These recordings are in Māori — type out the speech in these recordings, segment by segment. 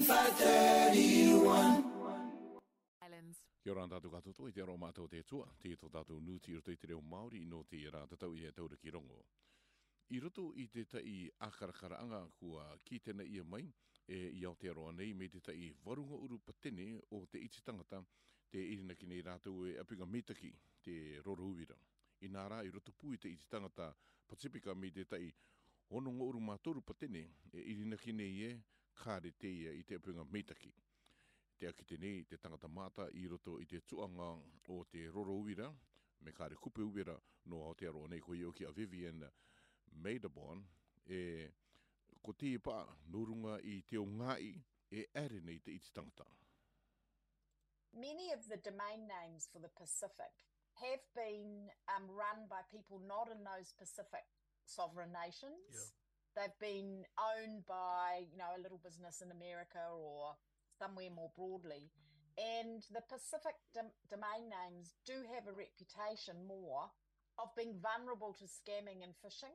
Islands. Kia ora tātou katoto i te aroma tō te tua, tēto tātou nūti rato i te reo Māori no te rā tatau i he tauri ki rongo. I roto i te tai akarakaraanga kua kitena ia mai e i Aotearoa nei me te tai warunga uru patene o te iti tangata te irina ki nei rātou e apinga metaki te roro uira. I nā rā i roto pui te iti tangata Pacifica me te tai onongo uru mātoru patene e irina ki nei e kāre te i te apunga meitaki. Te akite nei te tangata mata i roto i te tuanga o te roro uira, me kāre kupe uira no Aotearoa nei ko i ioki a Vivian Maidabon, e ko te pa nurunga i te o ngai e ere nei te iti tangata. Many of the domain names for the Pacific have been um, run by people not in those Pacific sovereign nations. Yeah they've been owned by you know a little business in America or somewhere more broadly and the Pacific dom domain names do have a reputation more of being vulnerable to scamming and phishing.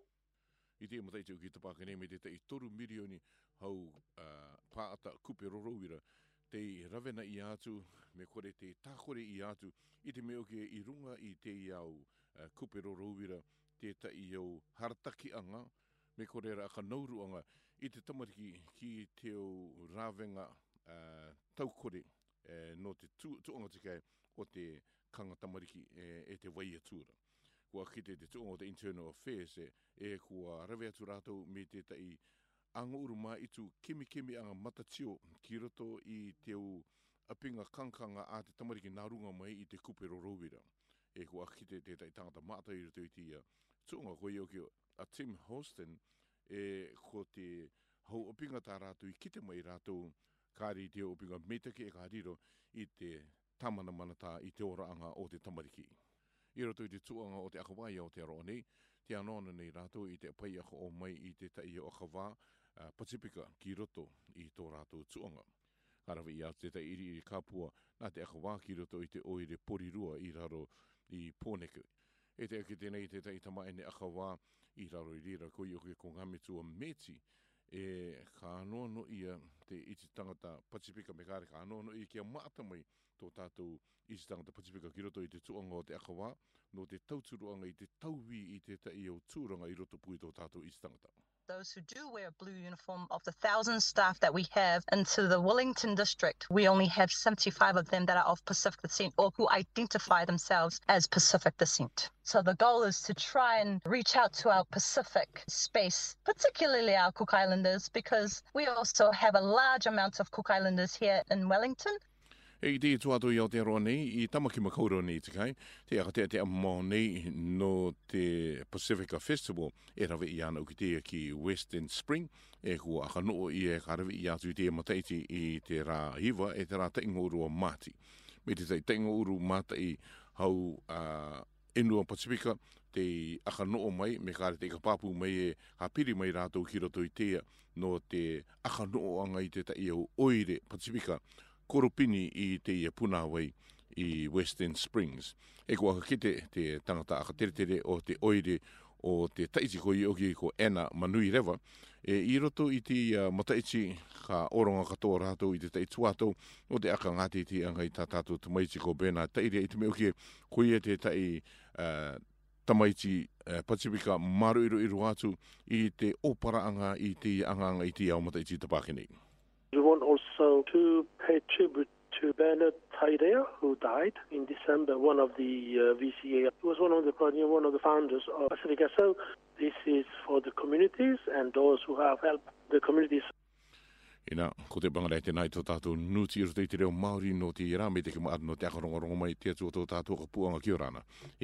I te mataiti o ki te pākane me te tei toru mirioni hau uh, kupe rorowira, te ravena i atu, me kore te tākore i atu, i te meo i runga i te iau uh, kupe rorowira, te tei iau harataki anga, me ko rera aka nauruanga i te tamariki ki te o rāwenga uh, taukore uh, no te tu, tuanga tikai o te kanga tamariki e, e te wai atura. Kua kite te tuanga o te internal affairs e, e kua rave atu rātou me te tai anga uruma i tu kemi kemi anga matatio ki roto i te o apinga kankanga a te tamariki nā runga mai i te kupero rovira. E kua kite te tai tangata mātai i roto i tia tūnga ko i oki a Tim Hosten e ko te hau opinga tā rātou i kite mai rātou kāri te opinga metake e kāriro i te tamana manata i te anga o te tamariki. I roto i te tūanga o te akawaia o te aroa nei, te anona nei rātou i te pai ako o mai i te taia o kawā uh, Pacifica ki roto i tō rātou tūanga. Karawa i atu te tairi i kāpua nā te akawā ki roto i te oire porirua i raro i pōneku e te ake tēnei i te tei tama ene aka wā i raro i rira koi o ko ngame tua meti e ka anoa no ia te iti tangata Pacifica me kāre ka anoa no ia kia maata mai tō tātou iti tangata Pacifica ki roto i te tuanga o te aka wā no te tauturuanga i te tauwi i te tei au tūranga i roto pui tō tātou iti tangata. those who do wear a blue uniform, of the thousand staff that we have into the Wellington district, we only have 75 of them that are of Pacific descent or who identify themselves as Pacific descent. So the goal is to try and reach out to our Pacific space, particularly our Cook Islanders, because we also have a large amount of Cook Islanders here in Wellington. E i tētu atu i Aotearoa nei, i tamaki makaurau nei te kai, te akatea te amma nei no te Pacifica Festival e rawe i ana ukitea ki Western Spring, e kua akanoo i e karewe i atu i te mataiti i te rā hiva e te rā teingo urua mati. Me te tei teingo uru mata i hau uh, Enua Pacifica, te akanoo mai, me kare te kapapu mai e hapiri mai rātou ki roto i tea no te akanoo anga i te tei au oire Pacifica, korupini i te ia punawai i Western Springs. E ko akakite te tangata akateretere o te oire o te taiti koi o ki ko Anna Manui Reva. E i roto i te ia mataiti ka oronga katoa rātou i te taiti wātou o te aka ngāti te angai tā tātou tamaiti ko Bena Taire i te me o ki koi e te tai uh, tamaiti uh, Pacifica maru iro iro atu i te oparaanga i te anganga i te ia mataiti tapakini. We want also to pay tribute to Bernard Tairea, who died in December, one of the uh, VCA. He was one of the pioneers, one of the founders of Pacifica. So this is for the communities and those who have helped the communities. Ina, ko te pangarai tēnai tō tātou nūti iro te te reo Māori no te rā me te kima no te akarongorongo mai te atua tō tātou ka puanga ki o rāna. E